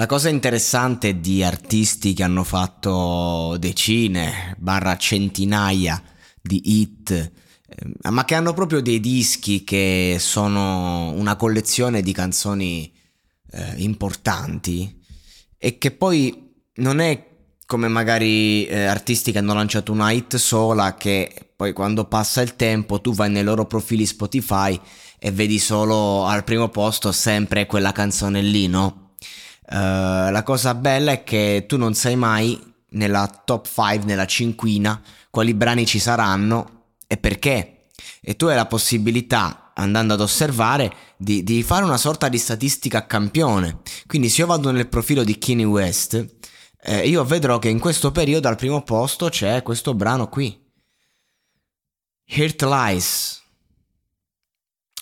La cosa interessante di artisti che hanno fatto decine, barra centinaia di hit, eh, ma che hanno proprio dei dischi che sono una collezione di canzoni eh, importanti e che poi non è come magari eh, artisti che hanno lanciato una hit sola che poi quando passa il tempo tu vai nei loro profili Spotify e vedi solo al primo posto sempre quella canzone lì, no? Uh, la cosa bella è che tu non sai mai nella top 5, nella cinquina, quali brani ci saranno e perché. E tu hai la possibilità, andando ad osservare, di, di fare una sorta di statistica campione. Quindi se io vado nel profilo di Kanye West, eh, io vedrò che in questo periodo al primo posto c'è questo brano qui. Heart Lies.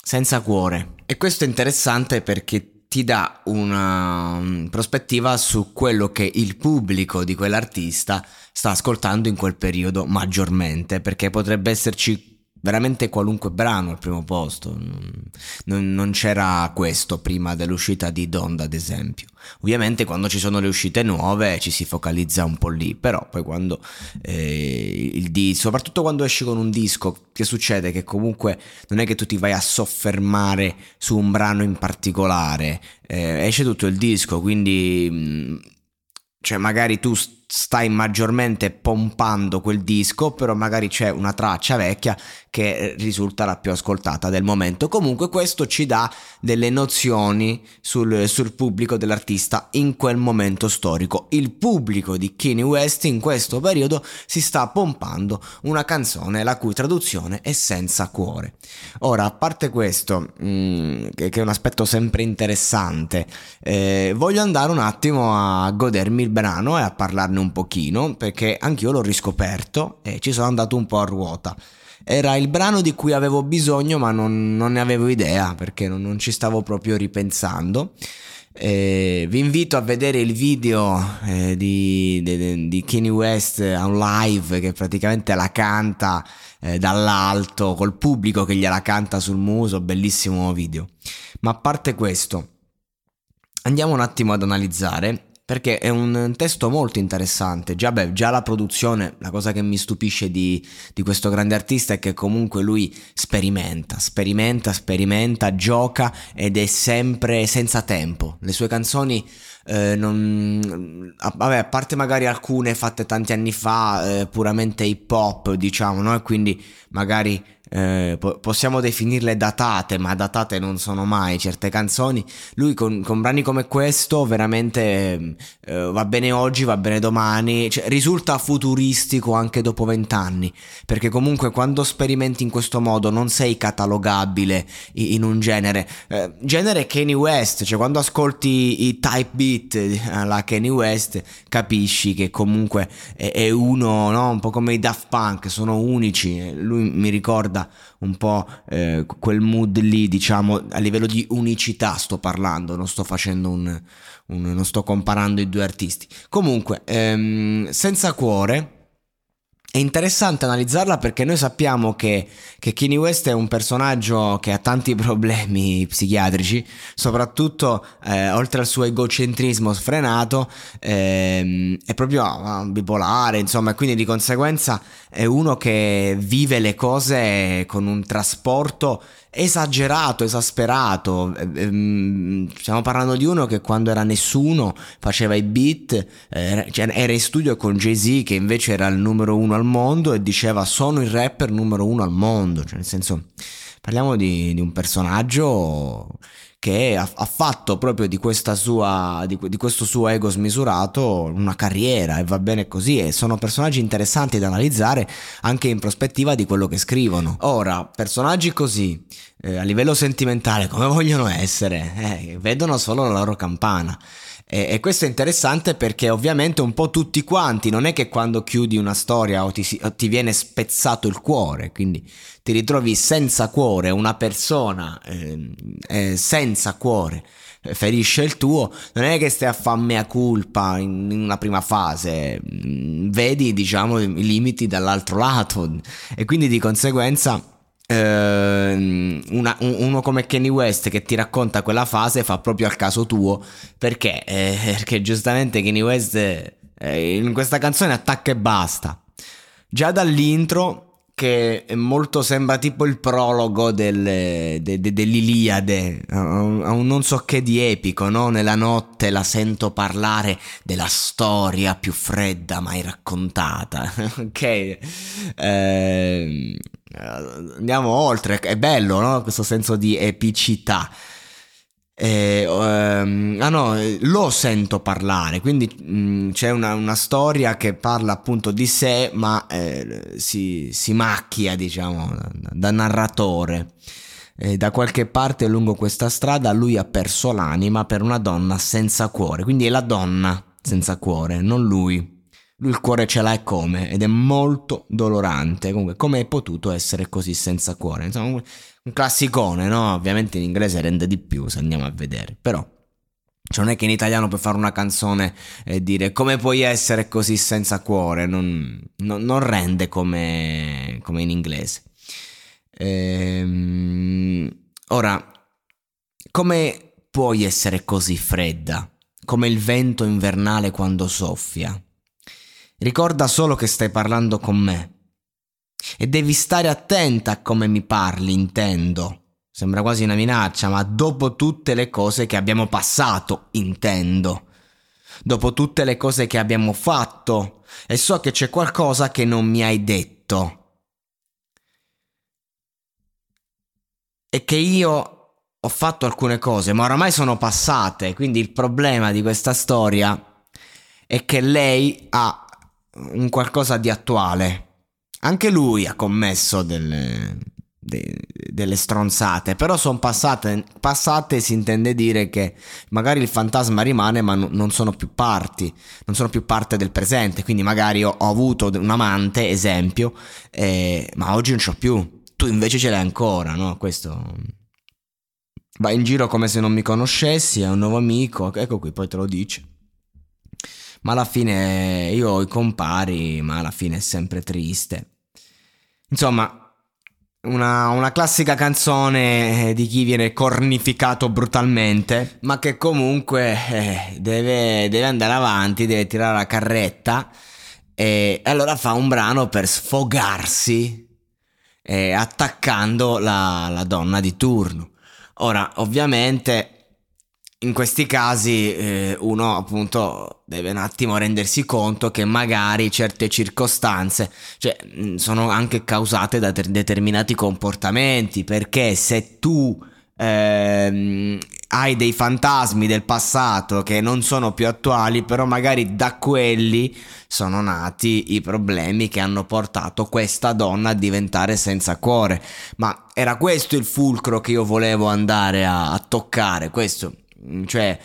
Senza cuore. E questo è interessante perché ti dà una mm, prospettiva su quello che il pubblico di quell'artista sta ascoltando in quel periodo maggiormente, perché potrebbe esserci veramente qualunque brano al primo posto. Non, non, c'era questo prima dell'uscita di Donda, ad esempio. Ovviamente quando ci sono le uscite nuove ci si focalizza un po' lì, però poi quando eh, il disco, soprattutto quando esci con un disco, che succede? Che comunque non è che tu ti vai a soffermare su un brano in particolare, eh, esce tutto il disco, quindi... Mm, cioè magari tu stai maggiormente pompando quel disco, però magari c'è una traccia vecchia che risulta la più ascoltata del momento. Comunque questo ci dà delle nozioni sul, sul pubblico dell'artista in quel momento storico. Il pubblico di Kanye West in questo periodo si sta pompando una canzone la cui traduzione è senza cuore. Ora, a parte questo, mh, mm, che, che, è un aspetto sempre interessante, eh, voglio andare un attimo a godermi il brano e a parlarne un pochino perché anch'io l'ho riscoperto e ci sono andato un po' a ruota. Era il brano di cui avevo bisogno ma non, non ne avevo idea perché non, non ci stavo proprio ripensando. Eh, vi invito a vedere il video eh, di, di, di Kanye West a un live che praticamente la canta eh, dall'alto col pubblico che gliela canta sul muso, bellissimo video. Ma a parte questo, andiamo un attimo ad analizzare perché è un testo molto interessante. Già, beh, già la produzione, la cosa che mi stupisce di, di, questo grande artista è che comunque lui sperimenta, sperimenta, sperimenta, gioca ed è sempre senza tempo. Le sue canzoni, eh, non, vabbè, a parte magari alcune fatte tanti anni fa, eh, puramente hip hop, diciamo, no? E quindi magari eh, po- possiamo definirle datate, ma datate non sono mai certe canzoni. Lui con, con brani come questo veramente eh, va bene oggi, va bene domani, cioè, risulta futuristico anche dopo vent'anni, perché comunque quando sperimenti in questo modo non sei catalogabile in, in un genere. Eh, genere Kanye West, cioè quando ascolti i type beat alla Kanye West capisci che comunque è, è uno, no? un po' come i Daft Punk, sono unici. Lui mi ricorda un po' eh, quel mood lì, diciamo, a livello di unicità sto parlando, non sto facendo un, un non sto comparando i due artisti. Comunque, ehm, senza cuore è interessante analizzarla perché noi sappiamo che, che Kanye West è un personaggio che ha tanti problemi psichiatrici, soprattutto eh, oltre al suo egocentrismo sfrenato, ehm, è proprio uh, bipolare, insomma, e quindi di conseguenza è uno che vive le cose con un trasporto esagerato, esasperato. Ehm, stiamo parlando di uno che quando era nessuno faceva i beat, eh, cioè, era in studio con Jay-Z che invece era il numero uno al mondo e diceva sono il rapper numero uno al mondo. Cioè, nel senso, parliamo di, di un personaggio che ha, ha, fatto proprio di, sua, di, di, questo suo ego smisurato una carriera e va bene così e sono personaggi interessanti da analizzare anche in prospettiva di quello che scrivono. Ora, personaggi così eh, a livello sentimentale come vogliono essere, eh, vedono solo la loro campana. E, e, questo è interessante perché ovviamente un po' tutti quanti, non è che quando chiudi una storia o ti, o ti viene spezzato il cuore, quindi ti ritrovi senza cuore, una persona eh, eh, senza cuore eh, ferisce il tuo, non è che stai a fare mea culpa in, in una prima fase, mm, vedi diciamo i limiti dall'altro lato. E quindi di conseguenza una, uno come Kenny West che ti racconta quella fase fa proprio al caso tuo perché? Eh, perché giustamente Kenny West eh, in questa canzone attacca e basta già dall'intro che molto sembra tipo il prologo del, de, de, dell'Iliade, a un non so che di epico, no? Nella notte la sento parlare della storia più fredda mai raccontata, ok? Eh, andiamo oltre, è bello, no? Questo senso di epicità. Eh, um, ah no, lo sento parlare, quindi mh, mm, c'è una, una, storia che parla appunto di sé, ma eh, si, si, macchia, diciamo, da, narratore. E da qualche parte lungo questa strada lui ha perso l'anima per una donna senza cuore, quindi è la donna senza cuore, non lui. Il cuore ce l'ha e come, ed è molto dolorante. Comunque, come è potuto essere così senza cuore? Insomma, un classicone, no? Ovviamente in inglese rende di più se andiamo a vedere, però cioè non è che in italiano puoi fare una canzone e dire come puoi essere così senza cuore, non, non, non rende come, come, in inglese. Ehm, ora, come puoi essere così fredda? Come il vento invernale quando soffia? Ricorda solo che stai parlando con me. E devi stare attenta a come mi parli, intendo. Sembra quasi una minaccia, ma dopo tutte le cose che abbiamo passato, intendo. Dopo tutte le cose che abbiamo fatto, e so che c'è qualcosa che non mi hai detto. E che io ho fatto alcune cose, ma oramai sono passate, quindi il problema di questa storia è che lei ha un qualcosa di attuale. Anche lui ha commesso delle, de, delle stronzate, però sono passate, passate si intende dire che magari il fantasma rimane ma n- non sono più parti, non sono più parte del presente, quindi magari ho, ho avuto un amante, esempio, eh, ma oggi non c'ho più, tu invece ce l'hai ancora, no? Questo... Va in giro come se non mi conoscessi, è un nuovo amico, ecco qui, poi te lo dice ma alla fine io ho i compari, ma alla fine è sempre triste. Insomma, una, una, classica canzone eh, di chi viene cornificato brutalmente, ma che comunque eh, deve, deve, andare avanti, deve tirare la carretta e allora fa un brano per sfogarsi eh, attaccando la, la donna di turno. Ora, ovviamente in questi casi eh, uno appunto deve un attimo rendersi conto che magari certe circostanze cioè, sono anche causate da ter- determinati comportamenti perché se tu ehm, hai dei fantasmi del passato che non sono più attuali però magari da quelli sono nati i problemi che hanno portato questa donna a diventare senza cuore. Ma era questo il fulcro che io volevo andare a, a toccare questo cioè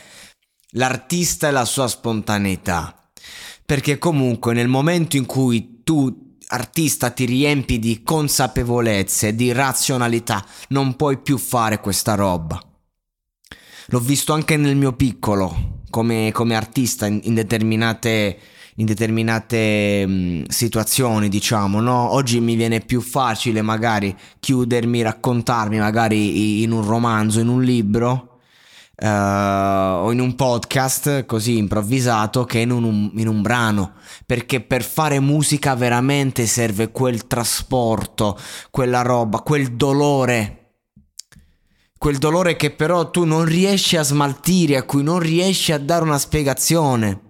l'artista e la sua spontaneità. Perché comunque nel momento in cui tu artista ti riempi di consapevolezze, di razionalità, non puoi più fare questa roba. L'ho visto anche nel mio piccolo, come, come artista, in, in determinate in determinate mh, mm, situazioni, diciamo, no? Oggi mi viene più facile magari chiudermi, raccontarmi magari in un romanzo, in un libro. Uh, o in un podcast così improvvisato che in un, in un brano. Perché per fare musica veramente serve quel trasporto quella roba quel dolore. Quel dolore che però tu non riesci a smaltire a cui non riesci a dare una spiegazione.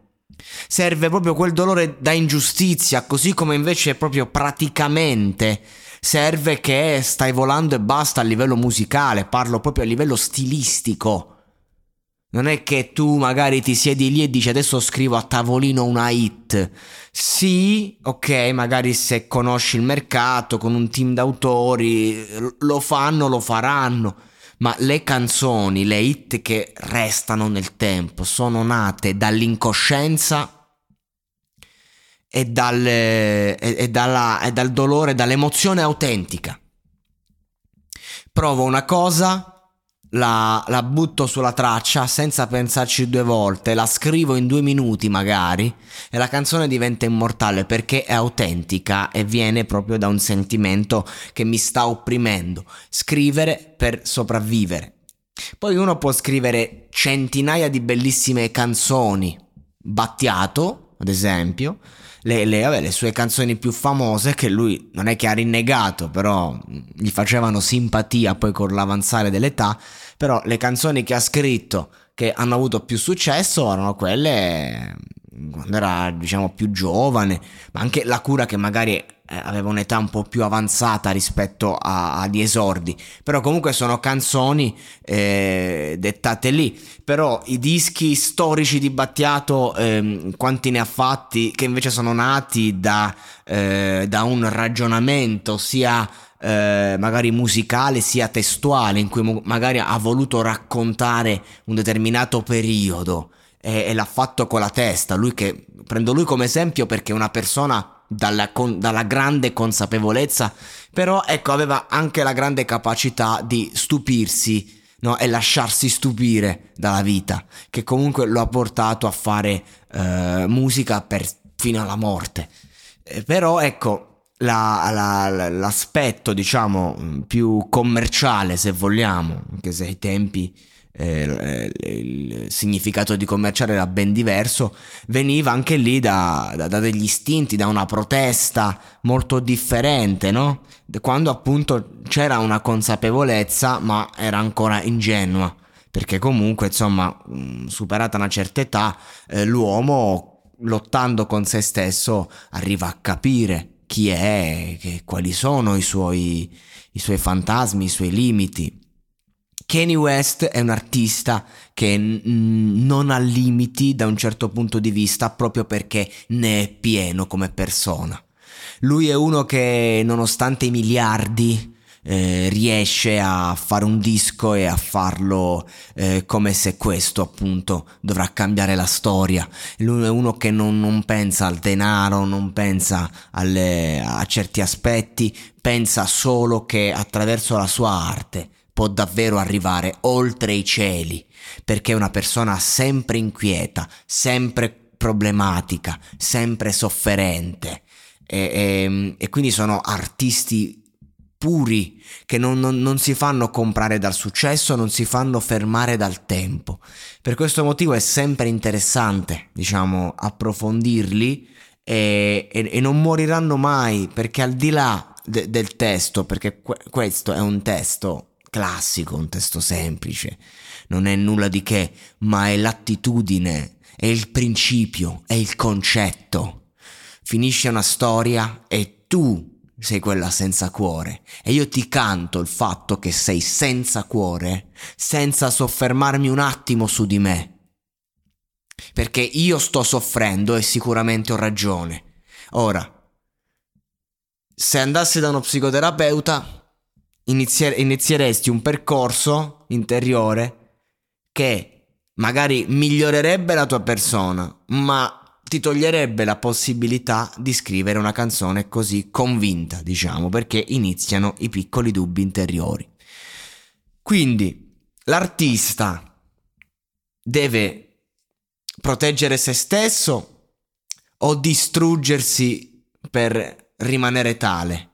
Serve proprio quel dolore da ingiustizia, così come invece proprio praticamente serve che stai volando e basta a livello musicale, parlo proprio a livello stilistico. Non è che tu magari ti siedi lì e dici adesso scrivo a tavolino una hit. Sì, ok, magari se conosci il mercato con un team d'autori lo fanno, lo faranno ma le canzoni, le hit che restano nel tempo sono nate dall'incoscienza e dal, e, e, dalla, e dal dolore, dall'emozione autentica. Provo una cosa, la, la, butto sulla traccia senza pensarci due volte, la scrivo in due minuti magari e la canzone diventa immortale perché è autentica e viene proprio da un sentimento che mi sta opprimendo. Scrivere per sopravvivere. Poi uno può scrivere centinaia di bellissime canzoni, Battiato, ad esempio, le, le, vabbè, le, sue canzoni più famose che lui non è che ha rinnegato, però gli facevano simpatia poi con l'avanzare dell'età, però le canzoni che ha scritto che hanno avuto più successo erano quelle quando era diciamo più giovane, ma anche la cura che magari eh, aveva un'età un po' più avanzata rispetto agli esordi, però comunque sono canzoni eh, dettate lì, però i dischi storici di Battiato, eh, quanti ne ha fatti, che invece sono nati da, eh, da un ragionamento sia eh, magari musicale sia testuale in cui magari ha voluto raccontare un determinato periodo e, e l'ha fatto con la testa. Lui che, prendo lui come esempio perché è una persona dalla, con, dalla, grande consapevolezza, però ecco, aveva anche la grande capacità di stupirsi no? e lasciarsi stupire dalla vita, che comunque lo ha portato a fare eh, musica per, fino alla morte. Eh, però ecco, la, la, l'aspetto diciamo più commerciale se vogliamo, anche se ai tempi eh, il significato di commerciare era ben diverso, veniva anche lì da, da, da, degli istinti, da una protesta molto differente, no? Quando appunto c'era una consapevolezza, ma era ancora ingenua, perché comunque, insomma, superata una certa età, eh, l'uomo lottando con se stesso arriva a capire chi è, che, quali sono i suoi, i suoi fantasmi, i suoi limiti. Kanye West è un artista che n- non ha limiti da un certo punto di vista proprio perché ne è pieno come persona. Lui è uno che nonostante i miliardi eh, riesce a fare un disco e a farlo eh, come se questo appunto dovrà cambiare la storia. Lui è uno che non, non pensa al denaro, non pensa alle, a certi aspetti, pensa solo che attraverso la sua arte può davvero arrivare oltre i cieli, perché è una persona sempre inquieta, sempre problematica, sempre sofferente. E, e, e quindi sono artisti puri che non, non, non, si fanno comprare dal successo, non si fanno fermare dal tempo. Per questo motivo è sempre interessante, diciamo, approfondirli e, e, e non moriranno mai perché al di là de, del testo, perché que, questo è un testo classico, un testo semplice, non è nulla di che, ma è l'attitudine, è il principio, è il concetto. Finisce una storia e tu sei quella senza cuore e io ti canto il fatto che sei senza cuore senza soffermarmi un attimo su di me. Perché io sto soffrendo e sicuramente ho ragione. Ora, se andassi da uno psicoterapeuta inizier- inizieresti un percorso interiore che magari migliorerebbe la tua persona, ma ti toglierebbe la possibilità di scrivere una canzone così convinta, diciamo, perché iniziano i piccoli dubbi interiori. Quindi l'artista deve proteggere se stesso o distruggersi per rimanere tale?